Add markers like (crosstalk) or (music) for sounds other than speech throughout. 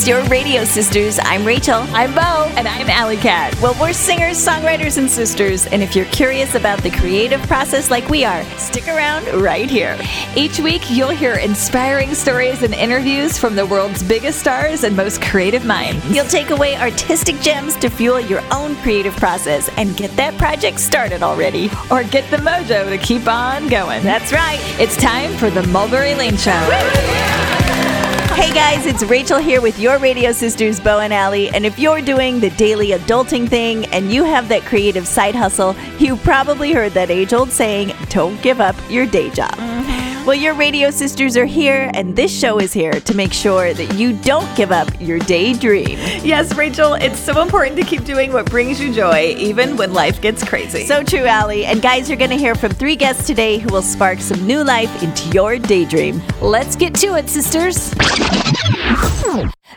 It's your Radio Sisters. I'm Rachel. I'm Bo. And I'm Alley Cat. Well, we're singers, songwriters, and sisters. And if you're curious about the creative process like we are, stick around right here. Each week, you'll hear inspiring stories and interviews from the world's biggest stars and most creative minds. You'll take away artistic gems to fuel your own creative process and get that project started already. Or get the mojo to keep on going. That's right. It's time for the Mulberry Lane Show. Hey guys, it's Rachel here with your radio sisters, Bo and Allie. And if you're doing the daily adulting thing and you have that creative side hustle, you probably heard that age old saying, don't give up your day job. Mm-hmm. Well, your radio sisters are here, and this show is here to make sure that you don't give up your daydream. Yes, Rachel, it's so important to keep doing what brings you joy, even when life gets crazy. So true, Allie. And guys, you're going to hear from three guests today who will spark some new life into your daydream. Let's get to it, sisters.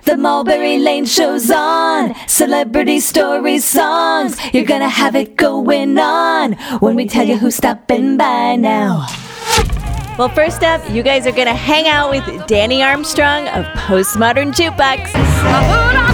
The Mulberry Lane show's on. Celebrity stories, songs. You're gonna have it going on when we tell you who's stopping by now. Well, first up, you guys are going to hang out with Dani Armstrong of Postmodern Jukebox.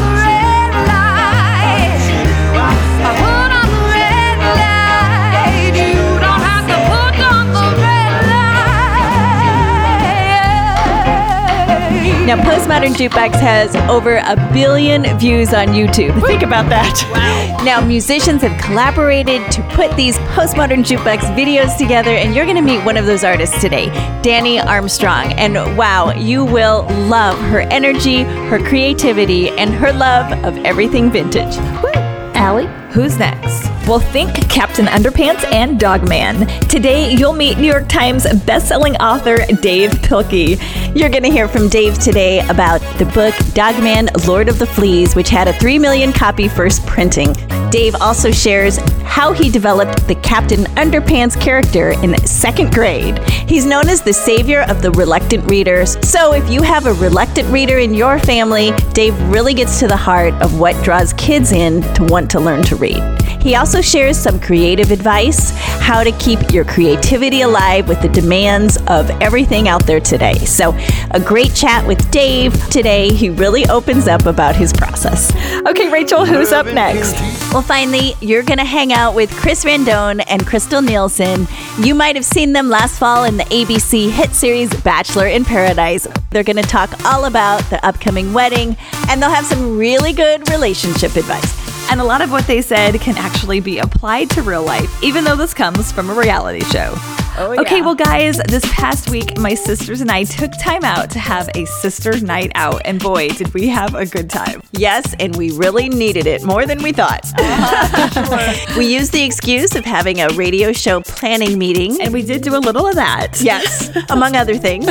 Now, Postmodern Jukebox has over a billion views on YouTube. (laughs) Think about that. Wow. Now, musicians have collaborated to put these Postmodern Jukebox videos together, and you're going to meet one of those artists today, Dani Armstrong. And wow, you will love her energy, her creativity, and her love of everything vintage. Woo. Allie, who's next? Well, think Captain Underpants and Dogman. Today, you'll meet New York Times bestselling author Dav Pilkey. You're going to hear from Dav today about the book Dogman, Lord of the Fleas, which had a 3 million copy first printing. Dav also shares how he developed the Captain Underpants character in second grade. He's known as the savior of the reluctant readers. So if you have a reluctant reader in your family, Dav really gets to the heart of what draws kids in to want to learn to read. He also shares some creative advice, how to keep your creativity alive with the demands of everything out there today. So, a great chat with Dav today. He really opens up about his process. Okay, Rachel, who's up next? Well, finally, you're going to hang out with Chris Randone and Krystal Nielson. You might have seen them last fall in the ABC hit series Bachelor in Paradise. They're going to talk all about the upcoming wedding, and they'll have some really good relationship advice. And a lot of what they said can actually be applied to real life, even though this comes from a reality show. Oh, yeah. Okay, well, guys, this past week, my sisters and I took time out to have a sister night out, and boy, did we have a good time. Yes, and we really needed it more than we thought. (laughs) Uh-huh, (laughs) we used the excuse of having a radio show planning meeting, and we did do a little of that. Yes, (laughs) among other things.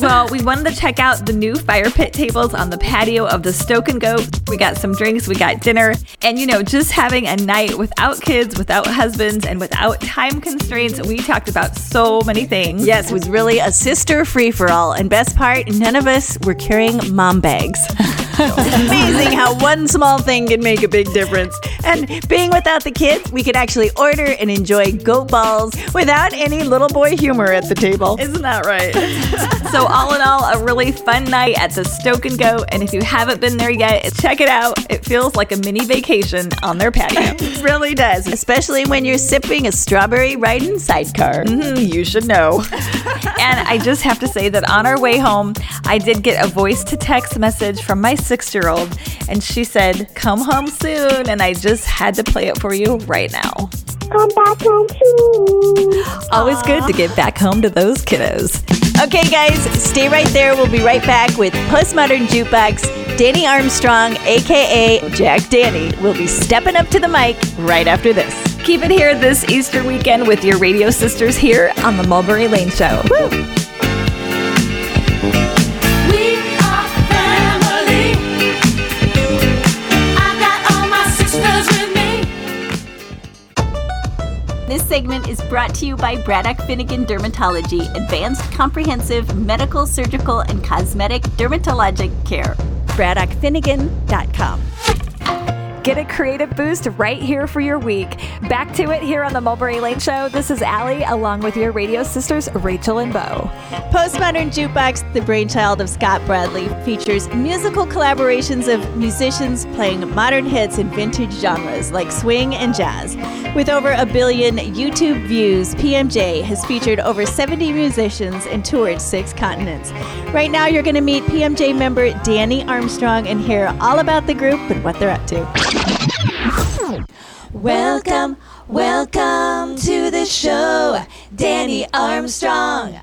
well, we wanted to check out the new fire pit tables on the patio of the Stoke and Go. We got some drinks, we got dinner, and you know, just having a night without kids, without husbands, and without time constraints, we talked about so many things. Yes, it was really a sister free for all. And best part, none of us were carrying mom bags. (laughs) (laughs) amazing how one small thing can make a big difference. And being without the kids, we could actually order and enjoy goat balls without any little boy humor at the table. Isn't that right? (laughs) so, all in all, a really fun night at the Stoke and Go. And if you haven't been there yet, check it out. It feels like a mini vacation on their patio. (laughs) it really does, especially when you're sipping a strawberry riding sidecar. Mm-hmm, you should know. and I just have to say that on our way home, I did get a voice to text message from my six year old, and she said, Come home soon. And I just had to play it for you right now. Come back home soon. Always good to get back home to those kiddos. Okay, guys, stay right there. We'll be right back with Postmodern Jukebox. Dani Armstrong, aka Jack Dani, will be stepping up to the mic right after this. Keep it here this Easter weekend with your radio sisters here on the Mulberry Lane Show. Woo. Segment is brought to you by Braddock Finnegan Dermatology, advanced comprehensive medical, surgical, and cosmetic dermatologic care. BraddockFinnegan.com. Get a creative boost right here for your week. Back to it here on the Mulberry Lane Show. This is Allie, along with your radio sisters, Rachel and Bo. Postmodern Jukebox, the brainchild of Scott Bradley, features musical collaborations of musicians playing modern hits in vintage genres like swing and jazz. With over a billion YouTube views, PMJ has featured over 70 musicians and toured six continents. Right now, you're going to meet PMJ member Dani Armstrong and hear all about the group and what they're up to. Welcome, welcome to the show, Dani Armstrong.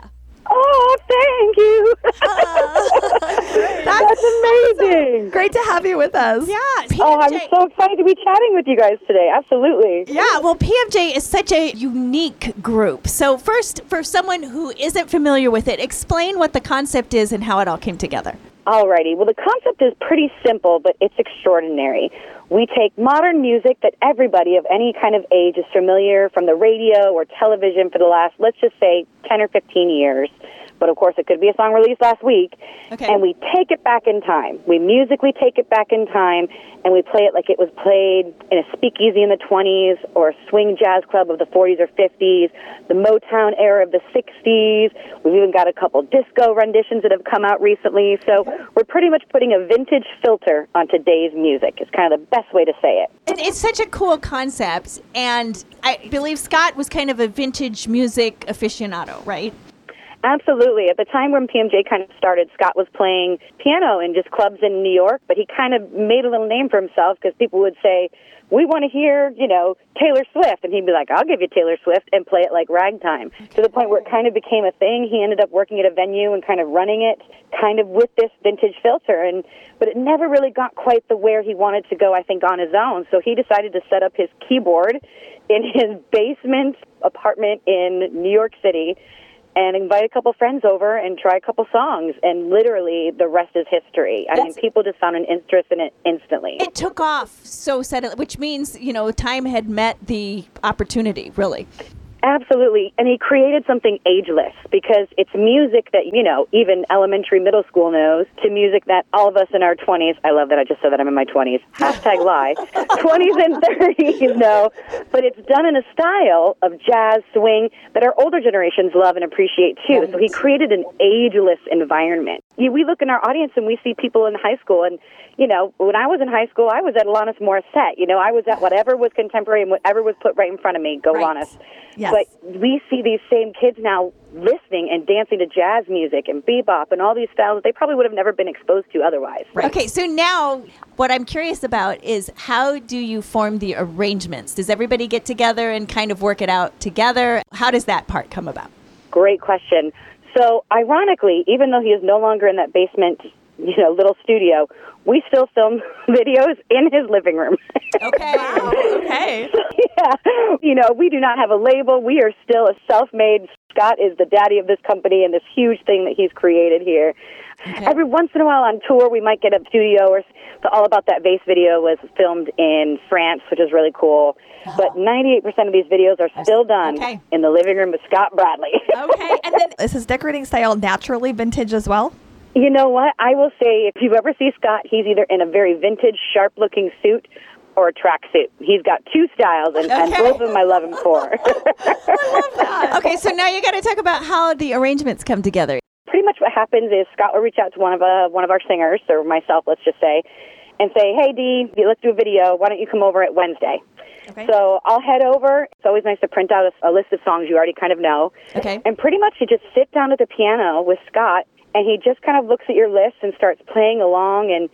Oh, thank you. (laughs) That's amazing. Great to have you with us. Yeah, Oh, I'm so excited to be chatting with you guys today. Absolutely. Yeah, well, PMJ is such a unique group. So, first, for someone who isn't familiar with it, explain what the concept is and how it all came together. Alrighty. Well, the concept is pretty simple, but it's extraordinary. We take modern music that everybody of any kind of age is familiar from the radio or television for the last, let's just say, 10 or 15 years. But of course, it could be a song released last week. Okay. And we take it back in time. We musically take it back in time, and we play it like it was played in a speakeasy in the 20s or a swing jazz club of the 40s or 50s, the Motown era of the 60s. We've even got a couple disco renditions that have come out recently. So we're pretty much putting a vintage filter on today's music. It's kind of the best way to say it. And it's such a cool concept. And I believe Scott was kind of a vintage music aficionado, right? Absolutely. At the time when PMJ kind of started, Scott was playing piano in just clubs in New York, but he kind of made a little name for himself because people would say, we want to hear, you know, Taylor Swift. And he'd be like, I'll give you Taylor Swift and play it like ragtime. To the point where it kind of became a thing. He ended up working at a venue and kind of running it kind of with this vintage filter. And, but it never really got quite the where he wanted to go, I think, on his own. So he decided to set up his keyboard in his basement apartment in New York City and invite a couple friends over and try a couple songs. And literally, the rest is history. I mean, people just found an interest in it instantly. It took off so suddenly, which means, you know, time had met the opportunity, really. Absolutely. And he created something ageless because it's music that, you know, even elementary, middle school knows to music that all of us in our 20s, I love that I just said that I'm in my 20s, hashtag (laughs) lie, 20s and 30s know, but it's done in a style of jazz swing that our older generations love and appreciate too. So he created an ageless environment. You, we look in our audience and we see people in high school and, you know, when I was in high school, I was at Alanis Morissette. You know, I was at whatever was contemporary and whatever was put right in front of me, go Right. Alanis. Yes. But we see these same kids now listening and dancing to jazz music and bebop and all these styles that they probably would have never been exposed to otherwise. Right. Okay, so now what I'm curious about is how do you form the arrangements? Does everybody get together and kind of work it out together? How does that part come about? Great question. So, ironically, even though he is no longer in that basement, you know, little studio, we still film (laughs) videos in his living room. (laughs) Okay. Okay. (laughs) yeah. You know, we do not have a label. We are still a self-made. Scott is the daddy of this company and this huge thing that he's created here. Every once in a while on tour, we might get a studio or the All About That Bass video was filmed in France, which is really cool. Uh-huh. But 98% of these videos are still done Okay. in the living room with Scott Bradley. (laughs) Okay. And then Is his decorating style naturally vintage as well? You know what? I will say if you ever see Scott, he's either in a very vintage, sharp looking suit or a tracksuit. He's got two styles, and, and both of them I love him for. (laughs) I love that. Okay, so now you got to talk about how the arrangements come together. Pretty much what happens is Scott will reach out to one of uh, one of our singers, or myself, let's just say, and say, "Hey, Dee, let's do a video. Why don't you come over at Wednesday?" Okay. So I'll head over. It's always nice to print out a, a list of songs you already kind of know. Okay. And pretty much you just sit down at the piano with Scott and he just kind of looks at your list and starts playing along and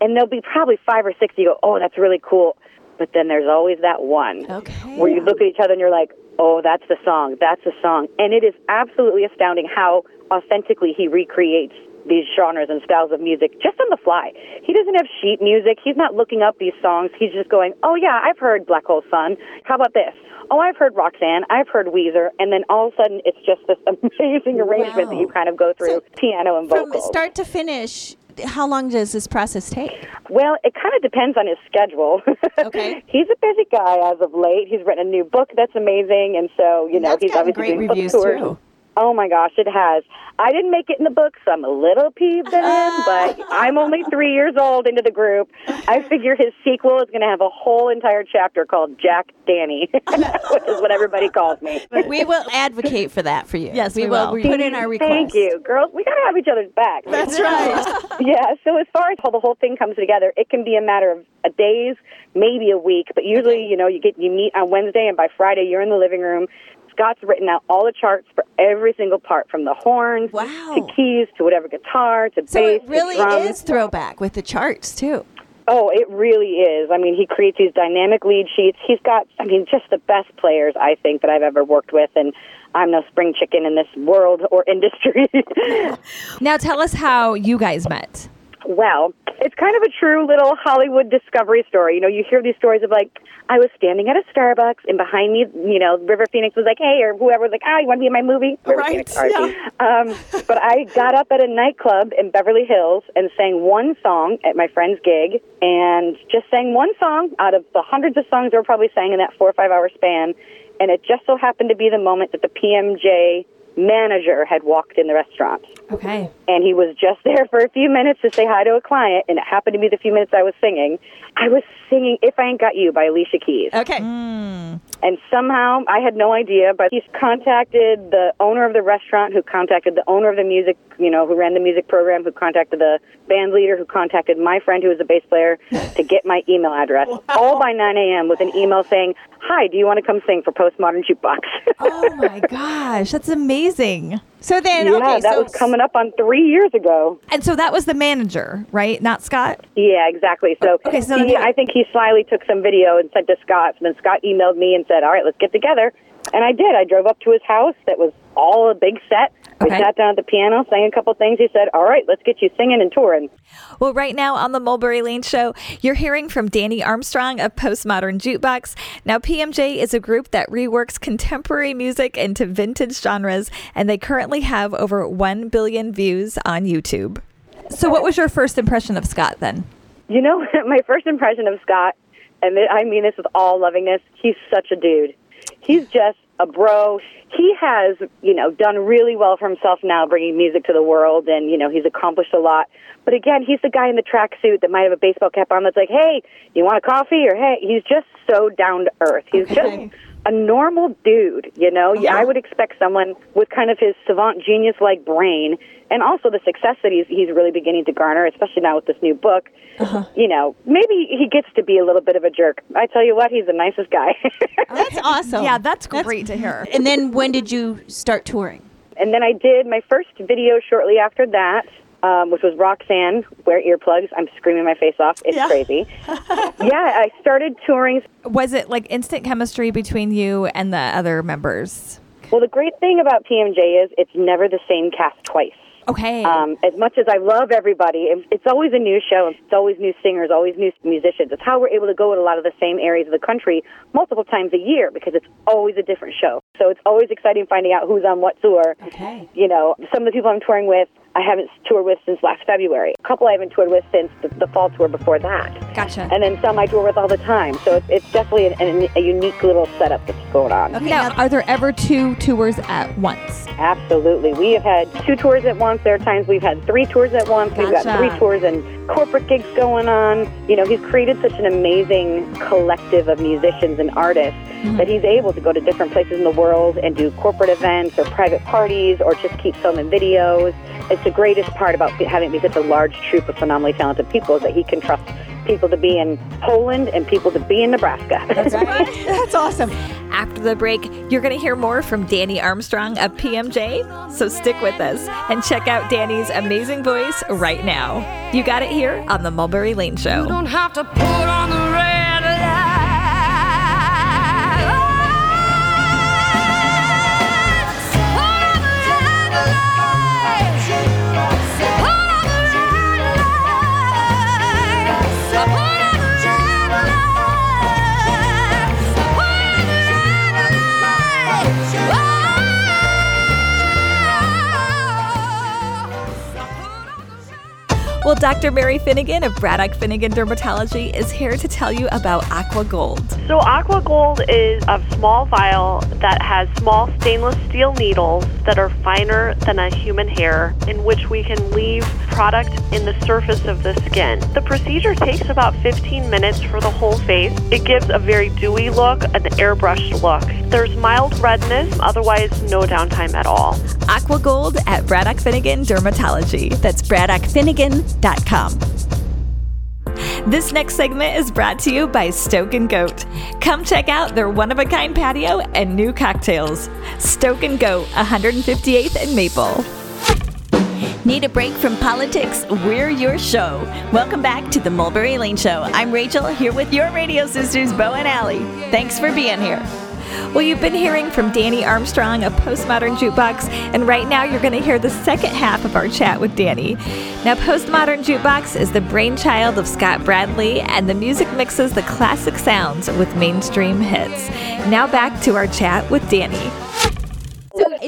and there'll be probably five or six you go, Oh, that's really cool but then there's always that one Okay. where you look at each other and you're like, Oh, that's the song, that's the song and it is absolutely astounding how authentically he recreates these genres and styles of music just on the fly. He doesn't have sheet music. He's not looking up these songs. He's just going, "Oh yeah, I've heard Black Hole Sun. How about this? Oh, I've heard Roxanne. I've heard Weezer." And then all of a sudden, it's just this (laughs) amazing arrangement that you kind of go through piano and vocals. From start to finish, how long does this process take? Well, it kind of depends on his schedule. (laughs) Okay. he's a busy guy as of late. He's written a new book that's amazing, and so you know he's obviously great doing reviews book tours. too. Oh my gosh, it has. I didn't make it in the book, so I'm a little peeved at him, oh. but I'm only three years old into the group. I figure his sequel is going to have a whole entire chapter called Jack Dani, (laughs) which is what everybody calls me. We will advocate for that for you. Yes, we will. will. Put in our request. Thank you, girls. We got to have each other's back. That's right. (laughs) Yeah, so as far as how the whole thing comes together, it can be a matter of a days, maybe a week, but usually, you know, you get you meet on Wednesday and by Friday you're in the living room. Scott's written out all the charts for every single part from the horns Wow. to keys to whatever guitar to So bass it really to drums. is throwback with the charts too. Oh, it really is. I mean, he creates these dynamic lead sheets. He's got, I mean, just the best players I think that I've ever worked with, and I'm no spring chicken in this world or (laughs) industry. (laughs) Now tell us how you guys met. Well, it's kind of a true little Hollywood discovery story. You know, you hear these stories of like, I was standing at a Starbucks and behind me, you know, River Phoenix was like, hey, or whoever was like, ah, you want to be in my movie? River Right, Phoenix, sorry. Um, but I got up at a nightclub in Beverly Hills and sang one song at my friend's gig and just sang one song out of the hundreds of songs they were probably sang in that four or five hour span. And it just so happened to be the moment that the PMJ manager had walked in the restaurant Okay. and he was just (laughs) there for a few minutes to say hi to a client, and it happened to be the few minutes I was singing. I was singing "If I Ain't Got You" by Alicia Keys, Okay. Hmm. And somehow I had no idea, but he's contacted the owner of the restaurant, who contacted the owner of the music, you know, who ran the music program, who contacted the band leader, who contacted my friend, who was a bass player, (laughs) to get my email address, all by 9 a.m. with an email saying, "Hi, do you want to come sing for Postmodern Jukebox?" (laughs) Oh my gosh, that's amazing. So then, yeah, okay, that so was coming up on three years ago. And so that was the manager, right? Not Scott? Yeah, exactly. So, Okay, so he, I think he slyly took some video and sent to Scott. And then Scott emailed me and said, "All right, let's get together." And I did. I drove up to his house. That was all a big set. We sat down at the piano, sang a couple things. He said, "All right, let's get you singing and touring." Well, right now on the Mulberry Lane Show, you're hearing from Dani Armstrong of Postmodern Jukebox. Now, PMJ is a group that reworks contemporary music into vintage genres, and they currently have over 1 billion views on YouTube. So what was your first impression of Scott then? You know, (laughs) my first impression of Scott, and I mean this with all lovingness, he's such a dude. He's just a bro. He has, you know, done really well for himself now, bringing music to the world, and you know, he's accomplished a lot. But again, he's the guy in the tracksuit that might have a baseball cap on that's like, "Hey, you want a coffee?" or "Hey," he's just so down to earth. He's just a normal dude, you know. Yeah, I would expect someone with kind of his savant genius like brain and also the success that he's he's really beginning to garner, especially now with this new book. You know, maybe he gets to be a little bit of a jerk. I tell you what, he's the nicest guy. (laughs) that's awesome. Yeah, that's great to hear. And then when did you start touring? and then I did my first video shortly after that. Um, which was Roxanne, wear earplugs. I'm screaming my face off. It's crazy. (laughs) yeah, I started touring Was it like instant chemistry between you and the other members? Well, the great thing about PMJ is it's never the same cast twice. Okay. Um, as much as I love everybody, it's always a new show. It's always new singers, always new musicians. It's how we're able to go to a lot of the same areas of the country multiple times a year because it's always a different show. So it's always exciting finding out who's on what tour. Okay. You know, some of the people I'm touring with, I haven't toured with since last February. A couple I haven't toured with since the, the fall tour before that. Gotcha. And then some I tour with all the time. So it's, it's definitely an, an, a unique little setup that's going on. Okay. Now, are there ever two tours at once? Absolutely. We have had two tours at once. There are times we've had three tours at once. We've got three tours and corporate gigs going on. You know, he's created such an amazing collective of musicians and artists mm-hmm. that he's able to go to different places in the world and do corporate events or private parties or just keep filming videos. It's the greatest part about having such a large troupe of phenomenally talented people is that he can trust people to be in Poland and people to be in Nebraska. That's right. (laughs) (laughs) That's awesome. After the break, you're going to hear more from Dani Armstrong of PMJ. So stick with us and check out Dani's amazing voice right now. You got it here on the Mulberry Lane Show. Well, Dr. Mary Finnegan of Braddock Finnegan Dermatology is here to tell you about Aqua Gold. So Aqua Gold is a small vial that has small stainless steel needles that are finer than a human hair, in which we can leave product in the surface of the skin. The procedure takes about 15 minutes for the whole face. It gives a very dewy look, an airbrushed look. There's mild redness, otherwise, no downtime at all. Aqua Gold at Braddock Finnegan Dermatology. That's braddockfinnegan.com. This next segment is brought to you by Stoke and Goat. Come check out their one of a kind patio and new cocktails. Stoke and Goat, 158th and Maple. Need a break from politics? We're your show. Welcome back to the Mulberry Lane Show. I'm Rachel here with your radio sisters, Bo and Allie. Thanks for being here. Well, you've been hearing from Dani Armstrong of Postmodern Jukebox, and right now you're going to hear the second half of our chat with Dani. Now, Postmodern Jukebox is the brainchild of Scott Bradley, and the music mixes the classic sounds with mainstream hits. Now, back to our chat with Dani.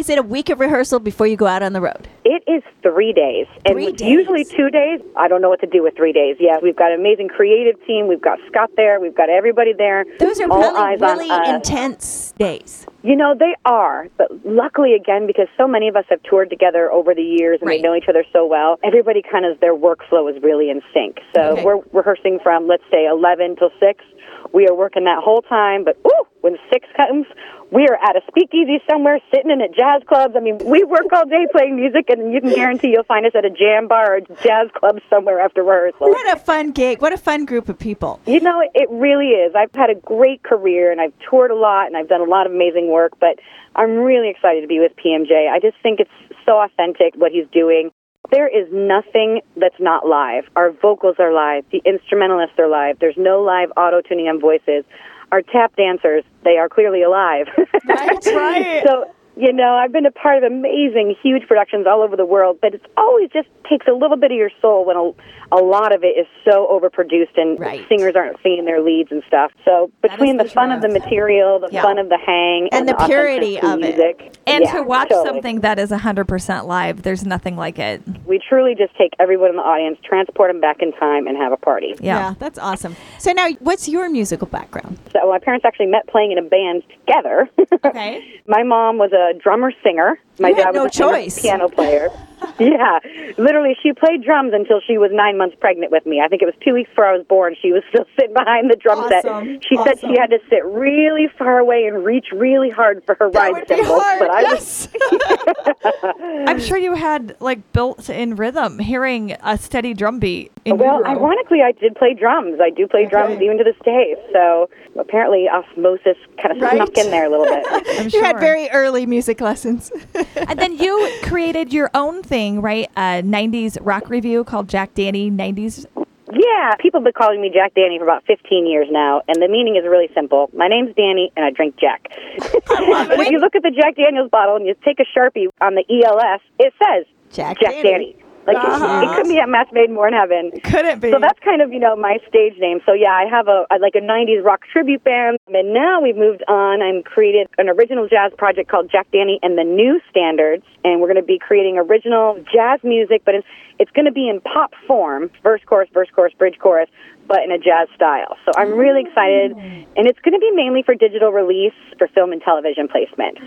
Is it a week of rehearsal before you go out on the road? It is three days, and Three days. usually two days. I don't know what to do with three days. Yeah, we've got an amazing creative team. We've got Scott there. We've got everybody there. Those are All really, really intense days. You know, they are, but luckily again, because so many of us have toured together over the years and Right. we know each other so well, everybody kind of, their workflow is really in sync. So Okay. we're rehearsing from, let's say, 11 till 6. We are working that whole time, but ooh, when 6 comes, we are at a speakeasy somewhere sitting in at jazz clubs. I mean, we work all day playing music, and you can guarantee you'll find us at a jam bar or jazz club somewhere after rehearsal. What a fun gig. What a fun group of people. You know, it really is. I've had a great career and I've toured a lot and I've done a lot of amazing work, but I'm really excited to be with PMJ. I just think it's so authentic what he's doing. There is nothing that's not live. Our vocals are live. The instrumentalists are live. There's no live auto tuning on voices. Our tap dancers, they are clearly alive. (laughs) That's right. So, you know, I've been a part of amazing, huge productions all over the world, but it's always just takes a little bit of your soul when a, a lot of it is so overproduced and Right. singers aren't singing their leads and stuff. So between the the, fun of the material, the Yeah. fun of the hang, And the purity authentic of it. And yeah, to watch totally. something that is 100% live, there's nothing like it. we truly just take everyone in the audience, transport them back in time, and have a party. Yeah. that's awesome. So now, what's your musical background? So my parents actually met playing in a band together. (laughs) Okay. My mom was a drummer singer. My You dad no was a choice. piano player. (laughs) yeah, literally, she played drums until she was nine months pregnant with me. I think it was two weeks before I was born. She was (laughs) still sitting behind the drum Awesome. set. She said she had to sit really far away and reach really hard for her That ride would be hard. But I was. (laughs) I'm sure you had like built in rhythm, hearing a steady drum beat. Well, utero. ironically, I did play drums. I do play drums even to this day. So apparently, osmosis kind of Right. snuck in there a little bit. (laughs) I'm You had very early music lessons. (laughs) and then you created your own thing, right? A 90s rock revue called Jack Dani 90s. Yeah, people have been calling me Jack Dani for about 15 years now, and the meaning is really simple. My name's Dani, and I drink Jack. but (laughs) if you look at the Jack Daniels bottle and you take a Sharpie on the ELS, it says Jack Jack Dani. Dani. Like, it- Uh-huh. it, could be a match made more in heaven. Couldn't be. So that's kind of, you know, my stage name. So yeah, I have a, a like a 90s rock tribute band. And now we've moved on. I'm created an original jazz project called Jack Dani and the New Standards. And we're going to be creating original jazz music, but it's, it's going to be in pop form, verse, chorus, verse, chorus, bridge, chorus, but in a jazz style. So I'm really excited. And it's going to be mainly for digital release, for film and television placement.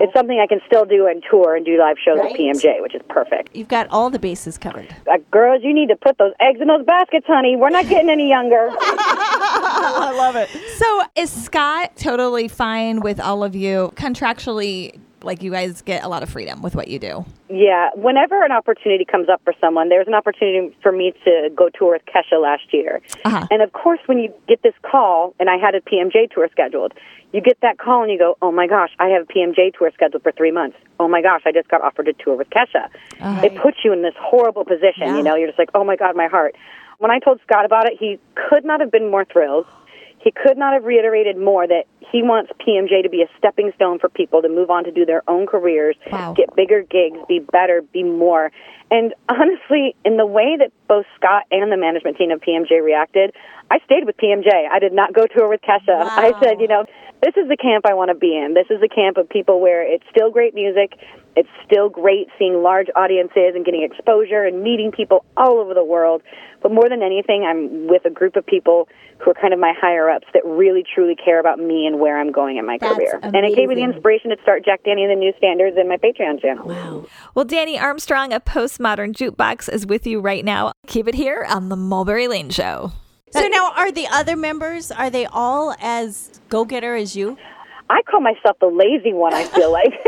It's something I can still do and tour and do live shows Right. at PMJ, which is perfect. You've got all the bases covered. Uh, girls, you need to put those eggs in those baskets, honey. We're not getting any younger. (laughs) I love it. So is Scott totally fine with all of you contractually? Like you guys get a lot of freedom with what you do. yeah, whenever an opportunity comes up for someone, there's an opportunity for me to go tour with Kesha last year. Uh-huh. And of course, when you get this call, and I had a PMJ tour scheduled, you get that call and you go, oh my gosh, I have a PMJ tour scheduled for three months. Oh my gosh, I just got offered a tour with Kesha. It puts you in this horrible position, you know, you're just like, oh my God, my heart. When I told Scott about it, he could not have been more thrilled. He could not have reiterated more that he wants PMJ to be a stepping stone for people to move on to do their own careers, Wow. get bigger gigs, be better, be more. And (laughs) honestly, in the way that both Scott and the management team of PMJ reacted, I stayed with PMJ. I did not go tour with Kesha. I said, you know, this is the camp I want to be in. This is the camp of people where it's still great music. It's still great seeing large audiences and getting exposure and meeting people all over the world. But more than anything, I'm with a group of people who are kind of my higher ups that really truly care about me and where I'm going in my That's career. And it gave me the inspiration to start Jack Dani and the New Standards in my Patreon channel. Wow. Well, Dani Armstrong of Postmodern Jukebox is with you right now. Keep it here on the Mulberry Lane Show. So now, are the other members? Are they all as go getter as you? I call myself the lazy one, I feel like. (laughs)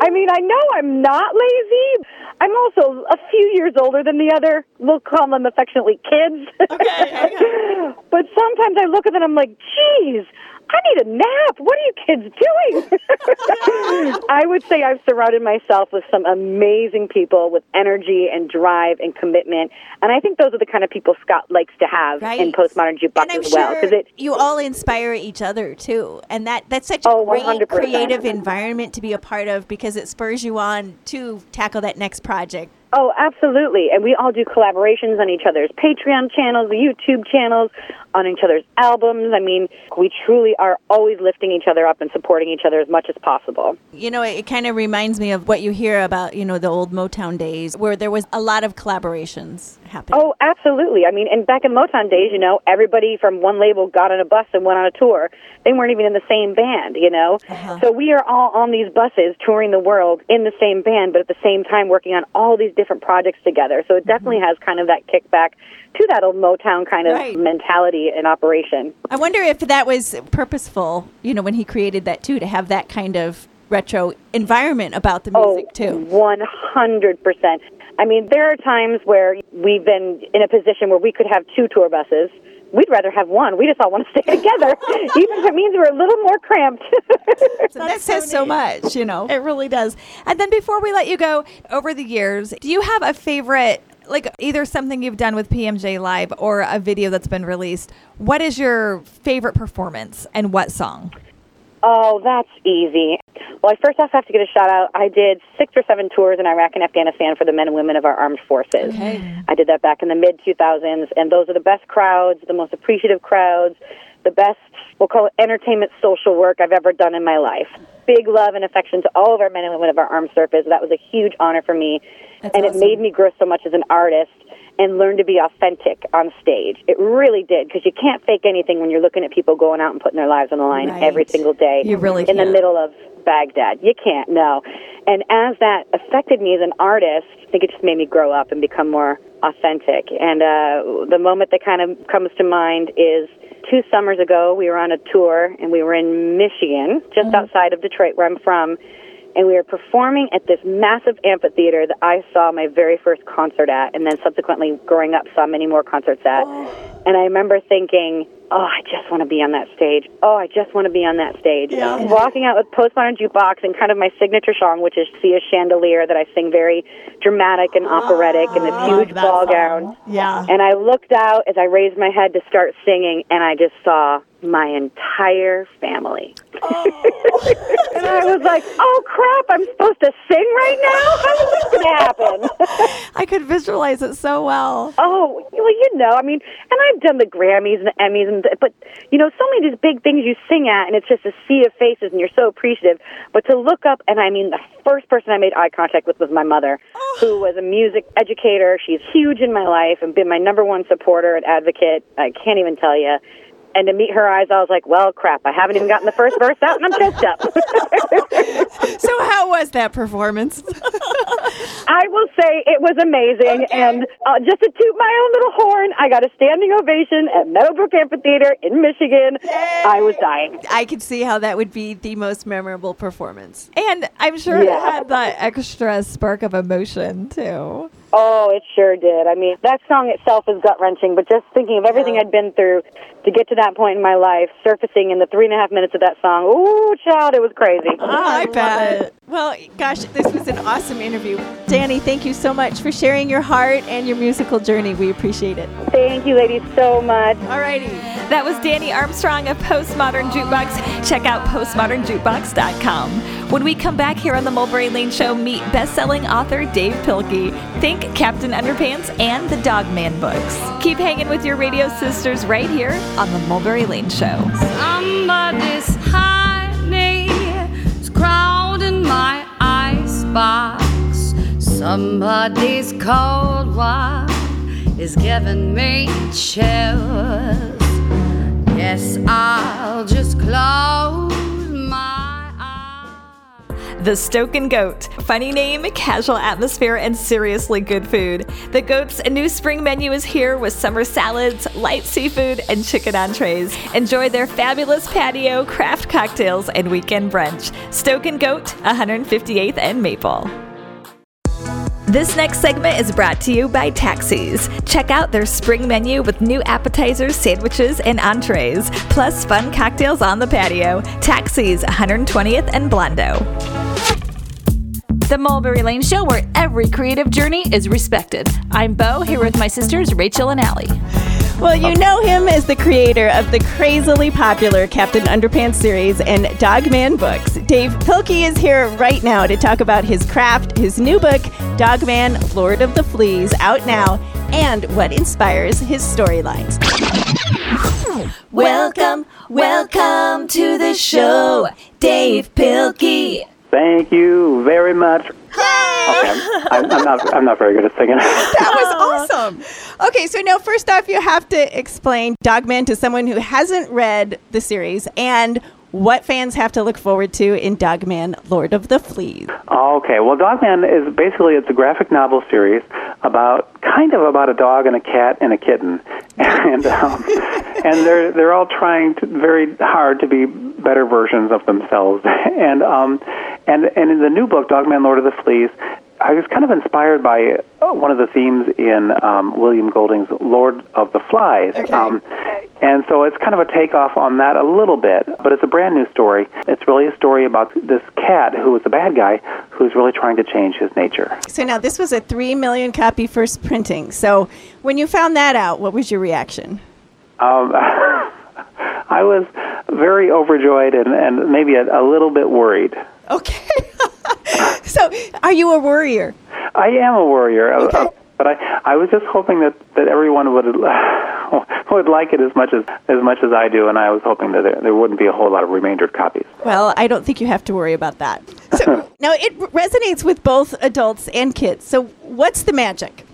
I mean, I know I'm not lazy. I'm also a few years older than the other. We'll call them affectionately kids. (laughs) but sometimes I look at them and I'm like, geez, I need a nap. What are you kids doing? (laughs) I would say I've surrounded myself with some amazing people with energy and drive and commitment. And I think those are the kind of people Scott likes to have in postmodern jukebox And I'm as well. sure Because it you all inspire each other too, and that that's such a Oh, great 100%. creative environment to be a part of because it spurs you on to tackle that next project. Oh, absolutely. And we all do collaborations on each other's Patreon channels, YouTube channels, on each other's albums. I mean, we truly are always lifting each other up and supporting each other as much as possible. You know, it, kind of reminds me of what you hear about you know the old Motown days, where there was a lot of collaborations happening. Oh, absolutely. I mean, and back in Motown days, you know, everybody from one label got on a bus and went on a tour. They weren't even in the same band, you know? Uh-huh. So we are all on these buses touring the world in the same band, but at the same time working on all these different projects together. So it definitely mm-hmm. has kind of that kickback to that old Motown kind of Right. mentality and operation. I wonder if that was purposeful, you know, when he created that too, to have that kind of retro environment about the music oh, too. One hundred percent. I mean, there are times where we've been in a position where we could have two tour buses. We'd rather have one. We just all want to (laughs) stay together, (laughs) even if it means we're a little more cramped. (laughs) that says so much, you know. It really does. And then before we let you go, over the years, do you have a favorite, like either something you've done with PMJ Live or a video that's been released? What is your favorite performance and what song? Oh, that's easy. Well, I first off have to get a shout out. I did six or seven tours in Iraq and Afghanistan for the men and women of our armed forces. I did that back in the mid 2000s, and those are the best crowds, the most appreciative crowds, the best, we'll call it entertainment social work I've ever done in my life. Big love and affection to all of our men and women of our armed service. That was a huge honor for me, and it made me grow so much as an artist and learn to be authentic on stage. It really did because you can't fake anything when you're looking at people going out and putting their lives on the line Right. every single day. You really in the can't. middle of Baghdad. You can't, no. And as that affected me as an artist, I think it just made me grow up and become more authentic. And uh, the moment that kind of comes to mind is two summers ago, we were on a tour and we were in Michigan, just outside of Detroit, where I'm from. And we were performing at this massive amphitheater that I saw my very first concert at, and then subsequently growing up saw many more concerts at. Oh. And I remember thinking, oh, I just want to be on that stage. Oh, I just want to be on that stage. Yeah. Walking out with Postmodern Jukebox and kind of my signature song, which is Sia Chandelier, that I sing very dramatic and operatic in this ah, huge ball gown. Yeah. And I looked out as I raised my head to start singing, and I just saw my entire family. Oh. (laughs) (laughs) and I was like, oh crap, I'm supposed to sing right now? How is this going to happen? (laughs) I could visualize it so well. Oh, well, you know, I mean, and I've done the Grammys and the Emmys, and but you know, so many of these big things you sing at, and it's just a sea of faces, and you're so appreciative. But to look up, and I mean, the first person I made eye contact with was my mother, who oh. was a music educator. She's huge in my life and been my number one supporter and advocate. I can't even tell you. And to meet her eyes, I was like, well, crap, I haven't even gotten the first verse out, and I'm choked up. (laughs) So how was that performance? (laughs) I will say it was amazing. And uh, just to toot my own little horn, I got a standing ovation at Meadowbrook Amphitheater in Michigan. I was dying. I could see how that would be the most memorable performance. And I'm sure it had that extra spark of emotion too. Oh, it sure did. I mean, that song itself is gut wrenching, but just thinking of everything I'd been through to get to that point in my life, surfacing in the three and a half minutes of that song, ooh, child, it was crazy. I bet. Well, gosh, this was an awesome interview. Dani, thank you so much for sharing your heart and your musical journey. We appreciate it. Thank you, ladies, so much. All righty. That was Dani Armstrong of Postmodern Jukebox. Check out postmodernjukebox.com. When we come back here on the Mulberry Lane Show, meet best-selling author Dav Pilkey. Think Captain Underpants and the Dogman books. Keep hanging with your radio sisters right here on the Mulberry Lane Show. Somebody's honey is crowding my icebox. Somebody's cold water is giving me chills. Yes, I'll just close the Stoken Goat. Funny name, casual atmosphere, and seriously good food. The Goat's new spring menu is here with summer salads, light seafood, and chicken entrees. Enjoy their fabulous patio, craft cocktails, and weekend brunch. Stoken Goat, 158th and Maple. This next segment is brought to you by Taxis. Check out their spring menu with new appetizers, sandwiches, and entrees, plus fun cocktails on the patio. Taxis, 120th and Blondo. The Mulberry Lane Show, where every creative journey is respected. I'm Bo, here with my sisters Rachel and Allie. Well, you know him as the creator of the crazily popular Captain Underpants series and Dogman books. Dav Pilkey is here right now to talk about his craft, his new book, Dogman Lord of the Fleas, out now, and what inspires his storylines. Welcome, welcome to the show, Dav Pilkey. Thank you very much. Okay, I'm, I'm not. I'm not very good at singing. That was (laughs) awesome. Okay, so now first off, you have to explain Dogman to someone who hasn't read the series and what fans have to look forward to in Dogman Lord of the Fleas. Okay, well, Dogman is basically it's a graphic novel series about kind of about a dog and a cat and a kitten, (laughs) and um, (laughs) and they're they're all trying to, very hard to be better versions of themselves, and um, and and in the new book, Dogman Lord of the Fleas. I was kind of inspired by uh, one of the themes in um, William Golding's Lord of the Flies. Um, and so it's kind of a takeoff on that a little bit, but it's a brand new story. It's really a story about this cat who is a bad guy who's really trying to change his nature. So now this was a 3 million copy first printing. So when you found that out, what was your reaction? Um, (laughs) I was very overjoyed and, and maybe a, a little bit worried. Okay. (laughs) so are you a worrier? I am a worrier, uh, but I, I was just hoping that, that everyone would (sighs) would like it as much as as much as I do, and I was hoping that there, there wouldn't be a whole lot of remaindered copies. Well, I don't think you have to worry about that. So (laughs) now it resonates with both adults and kids. So what's the magic?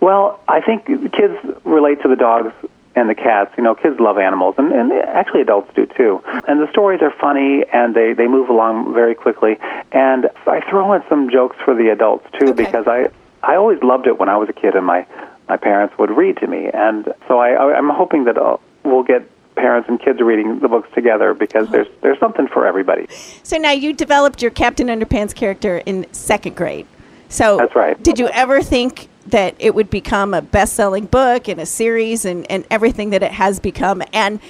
Well, I think kids relate to the dogs and the cats. You know, kids love animals, and, and actually adults do too. And the stories are funny, and they, they move along very quickly. And I throw in some jokes for the adults too, because I I always loved it when I was a kid, and my my parents would read to me. And so I, I I'm hoping that uh, we'll get parents and kids reading the books together because there's there's something for everybody. So now you developed your Captain Underpants character in second grade. So That's right. Did you ever think that it would become a best-selling book and a series and, and everything that it has become? And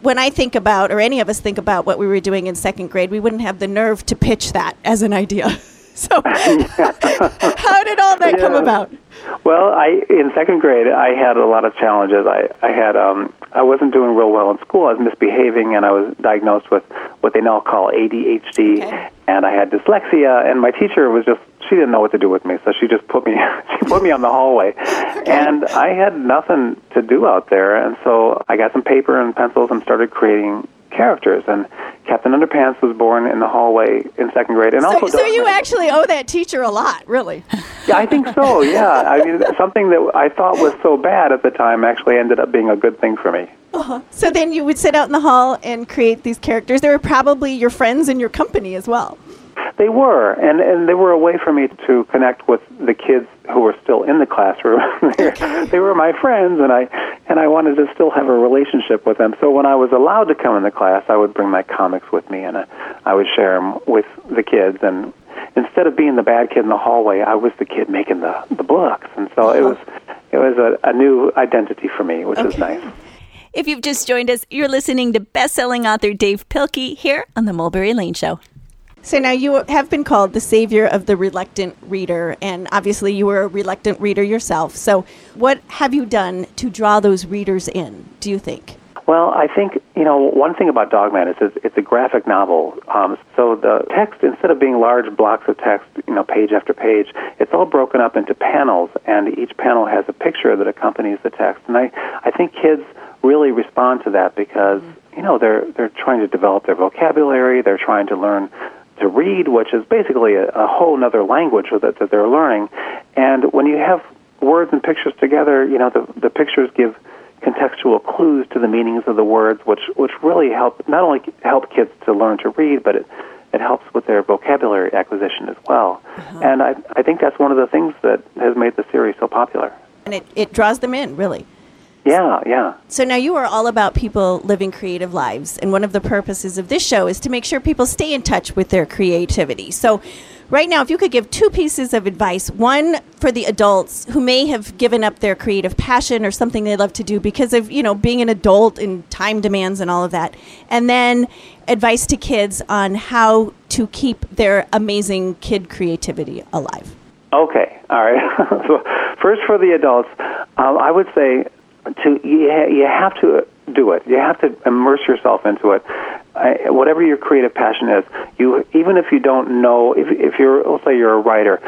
when I think about, or any of us think about what we were doing in second grade, we wouldn't have the nerve to pitch that as an idea. (laughs) So (laughs) how did all that come about? Well, I in second grade I had a lot of challenges. I I had um I wasn't doing real well in school. I was misbehaving and I was diagnosed with what they now call ADHD and I had dyslexia and my teacher was just she didn't know what to do with me, so she just put me (laughs) she put me on the hallway. And I had nothing to do out there and so I got some paper and pencils and started creating characters and Captain Underpants was born in the hallway in second grade and So, also so you actually owe that teacher a lot, really. (laughs) yeah, I think so. Yeah, I mean, something that I thought was so bad at the time actually ended up being a good thing for me. Uh-huh. So then you would sit out in the hall and create these characters. They were probably your friends and your company as well. They were, and and they were a way for me to connect with the kids who were still in the classroom. (laughs) they, were, my friends, and I and I wanted to still have a relationship with them. So when I was allowed to come in the class, I would bring my comics with me, and I, I would share them with the kids. And instead of being the bad kid in the hallway, I was the kid making the the books, and so it uh-huh. was it was a, a new identity for me, which was nice. If you've just joined us, you're listening to best-selling author Dav Pilkey here on the Mulberry Lane Show. So now you have been called the savior of the reluctant reader, and obviously you were a reluctant reader yourself. So, what have you done to draw those readers in, do you think? Well, I think you know one thing about Dogman is it's, it's a graphic novel. Um, so the text, instead of being large blocks of text, you know, page after page, it's all broken up into panels, and each panel has a picture that accompanies the text. And I, I think kids really respond to that because you know they're they're trying to develop their vocabulary, they're trying to learn to read, which is basically a, a whole other language that, that they're learning. And when you have words and pictures together, you know, the, the pictures give contextual clues to the meanings of the words, which, which really help not only help kids to learn to read, but it, it helps with their vocabulary acquisition as well. Uh-huh. And I, I think that's one of the things that has made the series so popular. And it, it draws them in, really. Yeah, yeah. So now you are all about people living creative lives, and one of the purposes of this show is to make sure people stay in touch with their creativity. So, right now, if you could give two pieces of advice one for the adults who may have given up their creative passion or something they love to do because of, you know, being an adult and time demands and all of that, and then advice to kids on how to keep their amazing kid creativity alive. Okay, all right. (laughs) so first, for the adults, um, I would say to you, ha- you have to do it. You have to immerse yourself into it. I, whatever your creative passion is, you even if you don't know, if if you're let's say you're a writer,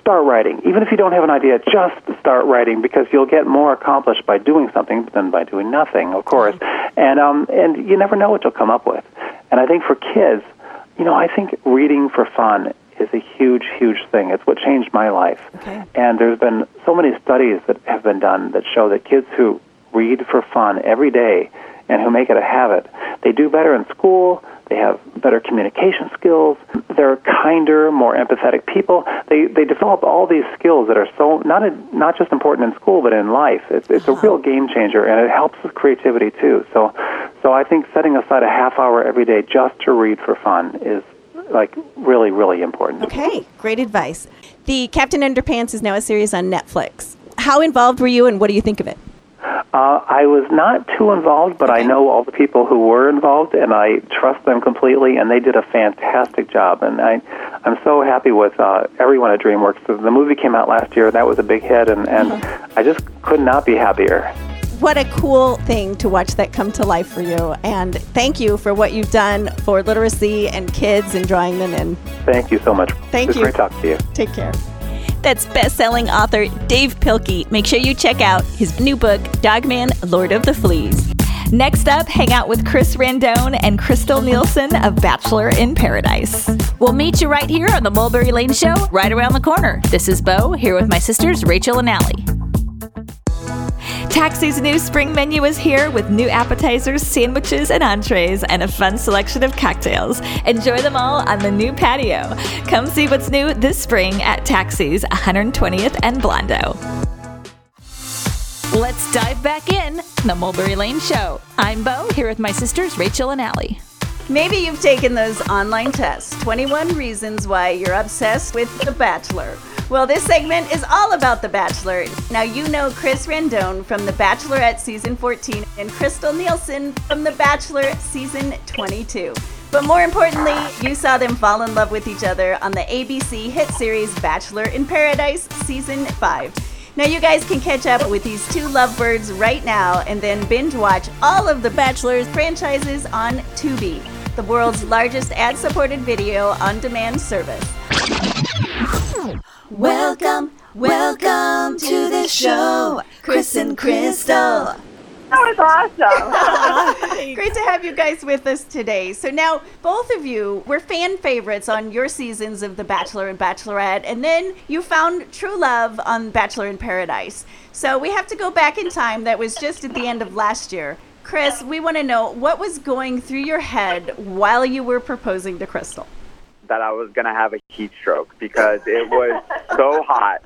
start writing. Even if you don't have an idea, just start writing because you'll get more accomplished by doing something than by doing nothing, of course. And um and you never know what you'll come up with. And I think for kids, you know, I think reading for fun is a huge, huge thing. It's what changed my life. And there's been so many studies that have been done that show that kids who read for fun every day and who make it a habit, they do better in school. They have better communication skills. They're kinder, more empathetic people. They they develop all these skills that are so not a, not just important in school but in life. It's it's a real game changer and it helps with creativity too. So so I think setting aside a half hour every day just to read for fun is like really really important. Okay, great advice. The Captain Underpants is now a series on Netflix. How involved were you, and what do you think of it? Uh, I was not too involved, but I know all the people who were involved, and I trust them completely. And they did a fantastic job, and I, I'm so happy with uh, everyone at DreamWorks. The, the movie came out last year, and that was a big hit, and, and I just could not be happier. What a cool thing to watch that come to life for you. And thank you for what you've done for literacy and kids and drawing them in. Thank you so much. Thank it's you. Great talking to you. Take care. That's best-selling author Dav Pilkey. Make sure you check out his new book, Dogman, Lord of the Fleas. Next up, hang out with Chris Randone and Krystal Nielson of Bachelor in Paradise. We'll meet you right here on the Mulberry Lane Show, right around the corner. This is Bo, here with my sisters Rachel and Allie. Taxi's new spring menu is here with new appetizers, sandwiches, and entrees, and a fun selection of cocktails. Enjoy them all on the new patio. Come see what's new this spring at Taxi's 120th and Blondo. Let's dive back in the Mulberry Lane Show. I'm Bo, here with my sisters Rachel and Allie. Maybe you've taken those online tests 21 reasons why you're obsessed with The Bachelor. Well, this segment is all about The Bachelor. Now, you know Chris Randone from The Bachelorette Season 14 and Krystal Nielson from The Bachelor Season 22. But more importantly, you saw them fall in love with each other on the ABC hit series Bachelor in Paradise Season 5. Now, you guys can catch up with these two lovebirds right now and then binge watch all of the Bachelor's franchises on Tubi, the world's largest ad supported video on demand service. Welcome, welcome to the show, Chris and Krystal. That was awesome. (laughs) (laughs) Great to have you guys with us today. So now, both of you were fan favorites on your seasons of The Bachelor and Bachelorette, and then you found true love on Bachelor in Paradise. So we have to go back in time. That was just at the end of last year. Chris, we want to know what was going through your head while you were proposing to Krystal. That I was going to have a heat stroke because it was so hot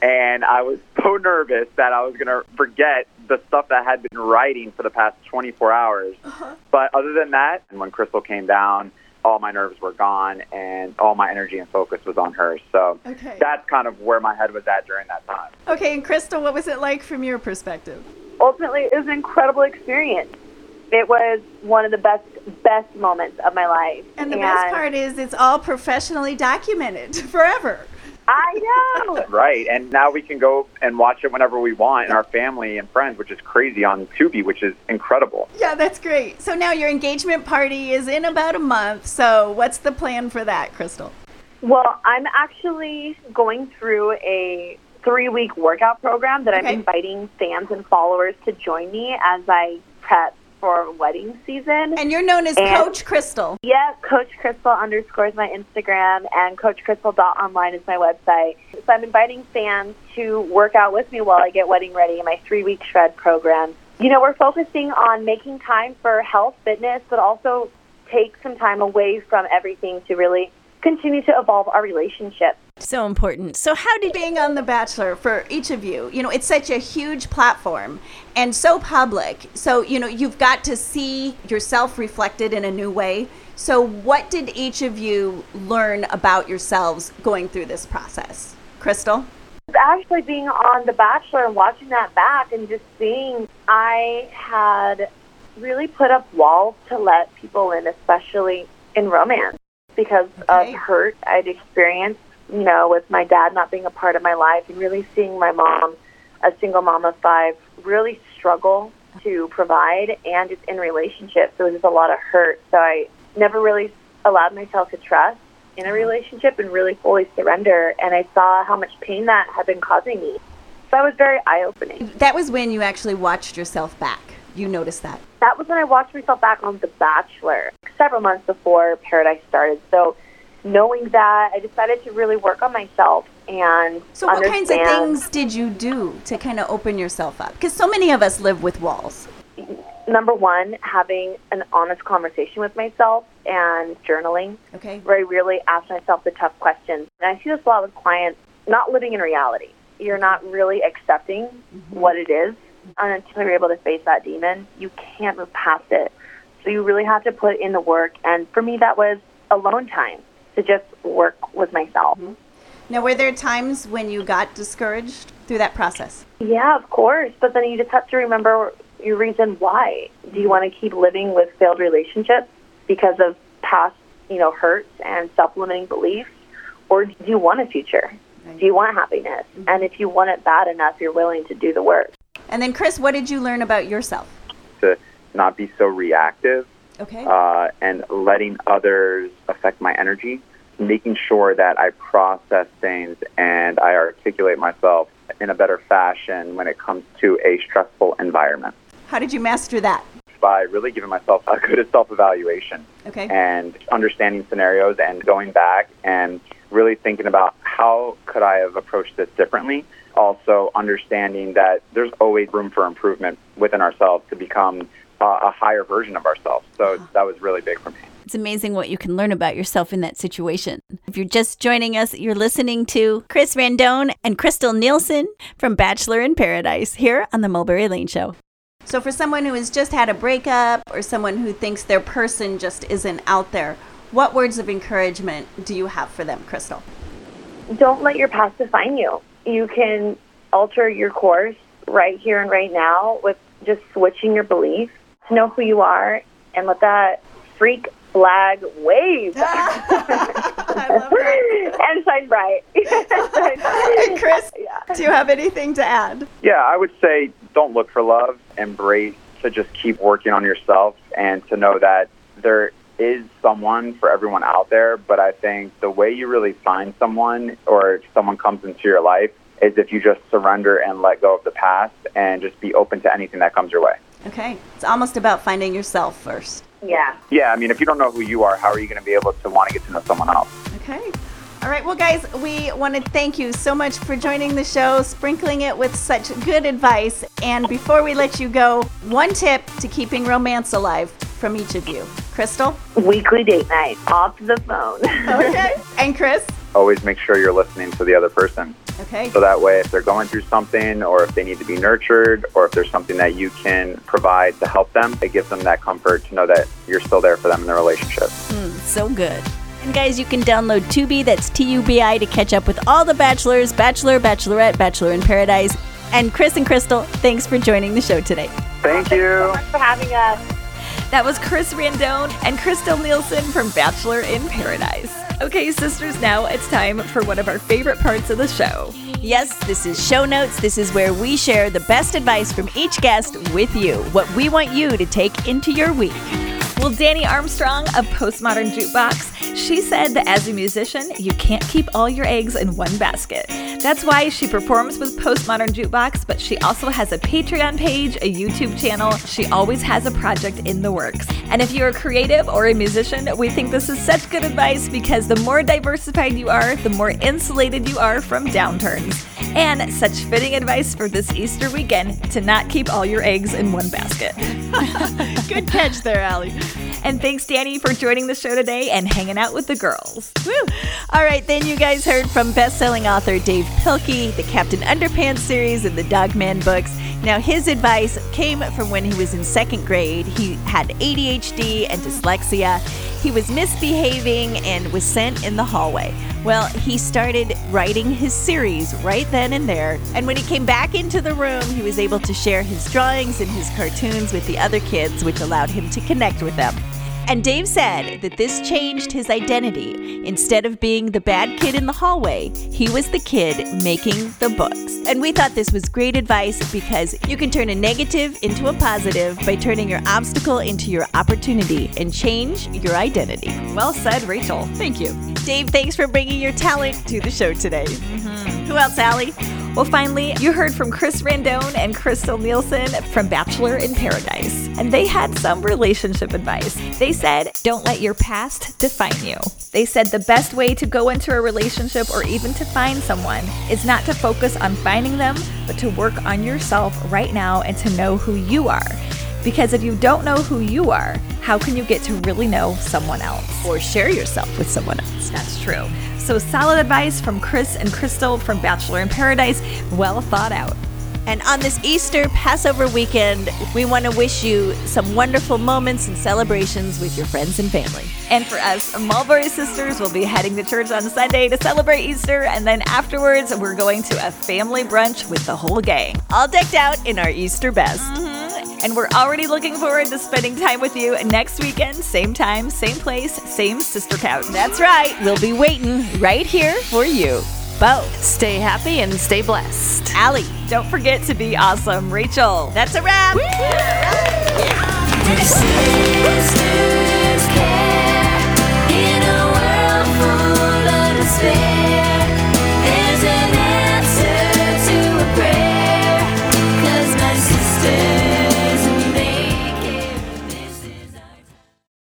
and I was so nervous that I was going to forget the stuff that I had been writing for the past 24 hours. Uh-huh. But other than that, and when Krystal came down, all my nerves were gone and all my energy and focus was on her. So Okay. that's kind of where my head was at during that time. Okay, and Krystal, what was it like from your perspective? Ultimately, it was an incredible experience. It was one of the best best moments of my life. And the best part is it's all professionally documented (laughs) forever. I know. (laughs) Right. And now we can go and watch it whenever we want and our family and friends, which is crazy on Tubi, which is incredible. Yeah, that's great. So now your engagement party is in about a month. So what's the plan for that, Krystal? Well, I'm actually going through a three week workout program that Okay. I'm inviting fans and followers to join me as I prep for wedding season. And you're known as And- Coach Krystal. Yeah, Coach Krystal underscores my Instagram, and CoachKrystal.online is my website. So I'm inviting fans to work out with me while I get wedding ready in my three week shred program. You know, we're focusing on making time for health, fitness, but also take some time away from everything to really continue to evolve our relationship. So important. So, how did being on The Bachelor for each of you? You know, it's such a huge platform and so public. So, you know, you've got to see yourself reflected in a new way. So, what did each of you learn about yourselves going through this process? Krystal? Actually, being on The Bachelor and watching that back and just seeing, I had really put up walls to let people in, especially in romance, because of hurt I'd experienced, you know, with my dad not being a part of my life and really seeing my mom, a single mom of five, really struggle to provide and it's in relationships. There was just a lot of hurt. So I never really allowed myself to trust in a mm-hmm. relationship and really fully surrender. And I saw how much pain that had been causing me. So that was very eye opening. That was when you actually watched yourself back. You noticed that. That was when I watched myself back on The Bachelor several months before Paradise started. So knowing that, I decided to really work on myself and So, what kinds of things did you do to kind of open yourself up? Because so many of us live with walls. number one, having an honest conversation with myself and journaling. Okay. Where I really ask myself the tough questions. And I see this a lot with clients not living in reality. You're not really accepting mm-hmm. what it is. And until you're able to face that demon, you can't move past it. So you really have to put in the work. And for me, that was alone time to just work with myself. Mm-hmm. Now, were there times when you got discouraged through that process? Yeah, of course. But then you just have to remember your reason why. Do you mm-hmm. want to keep living with failed relationships because of past, you know, hurts and self-limiting beliefs, or do you want a future? Do you want happiness? Mm-hmm. And if you want it bad enough, you're willing to do the work. And then, Chris, what did you learn about yourself? to not be so reactive Okay. uh, and letting others affect my energy, making sure that I process things and I articulate myself in a better fashion when it comes to a stressful environment How did you master that? by really giving myself a good self evaluation Okay. and understanding scenarios and going back and really thinking about how could I have approached this differently. Also, understanding that there's always room for improvement within ourselves to become uh, a higher version of ourselves. So that was really big for me. It's amazing what you can learn about yourself in that situation. If you're just joining us, you're listening to Chris Randone and Krystal Nielson from Bachelor in Paradise here on the Mulberry Lane Show. So, for someone who has just had a breakup or someone who thinks their person just isn't out there, what words of encouragement do you have for them, Krystal? Don't let your past define you. You can alter your course right here and right now with just switching your beliefs to know who you are and let that freak flag wave. (laughs) and shine bright. (laughs) and Chris, do you have anything to add? Yeah, I would say don't look for love, embrace to just keep working on yourself and to know that there is someone for everyone out there. But I think the way you really find someone or if someone comes into your life is if you just surrender and let go of the past and just be open to anything that comes your way. Okay. It's almost about finding yourself first. Yeah. Yeah, I mean, if you don't know who you are, how are you going to be able to want to get to know someone else? Okay. All right. Well, guys, we want to thank you so much for joining the show, sprinkling it with such good advice. And before we let you go, one tip to keeping romance alive from each of you. Krystal? Weekly date night, off the phone. Okay. (laughs) and Chris? Always make sure you're listening to the other person. Okay. So that way, if they're going through something or if they need to be nurtured or if there's something that you can provide to help them, it gives them that comfort to know that you're still there for them in their relationship. Mm, so good. And guys, you can download Tubi, that's T U B I, to catch up with all the bachelors, Bachelor, Bachelorette, Bachelor in Paradise. And Chris and Krystal, thanks for joining the show today. Thank you. Thanks for having us. That was Chris Randone and Krystal Nielson from Bachelor in Paradise. Okay, sisters, now it's time for one of our favorite parts of the show. Yes, this is show notes. This is where we share the best advice from each guest with you, what we want you to take into your week. Well, Dani Armstrong of Postmodern Jukebox, she said that as a musician, you can't keep all your eggs in one basket. That's why she performs with Postmodern Jukebox, but she also has a Patreon page, a YouTube channel. She always has a project in the works. And if you're a creative or a musician, we think this is such good advice because the more diversified you are, the more insulated you are from downturns. And such fitting advice for this Easter weekend to not keep all your eggs in one basket. (laughs) Good catch there, Allie. And thanks, Dani, for joining the show today and hanging out with the girls. Woo! All right, then you guys heard from best-selling author Dav Pilkey, the Captain Underpants series, and the Dogman books. Now, his advice came from when he was in second grade. He had ADHD and dyslexia. He was misbehaving and was sent in the hallway. Well, he started writing his series right then and there. And when he came back into the room, he was able to share his drawings and his cartoons with the other kids, which allowed him to connect with them. And Dav said that this changed his identity. Instead of being the bad kid in the hallway, he was the kid making the books. And we thought this was great advice because you can turn a negative into a positive by turning your obstacle into your opportunity and change your identity. Well said, Rachel. Thank you. Dav, thanks for bringing your talent to the show today. Mm-hmm. Who else, Allie? Well, finally, you heard from Chris Randone and Krystal Nielson from Bachelor in Paradise, and they had some relationship advice. They said, Don't let your past define you. They said the best way to go into a relationship or even to find someone is not to focus on finding them, but to work on yourself right now and to know who you are. Because if you don't know who you are, how can you get to really know someone else? Or share yourself with someone else. That's true. So, solid advice from Chris and Krystal from Bachelor in Paradise. Well thought out. And on this Easter Passover weekend, we want to wish you some wonderful moments and celebrations with your friends and family. And for us, Mulberry Sisters will be heading to church on Sunday to celebrate Easter, and then afterwards, we're going to a family brunch with the whole gang. All decked out in our Easter best. Mm-hmm and we're already looking forward to spending time with you next weekend, same time, same place, same sister couch. That's right, we'll be waiting right here for you. Both, stay happy and stay blessed. Allie, don't forget to be awesome. Rachel, that's a wrap. Woo! despair.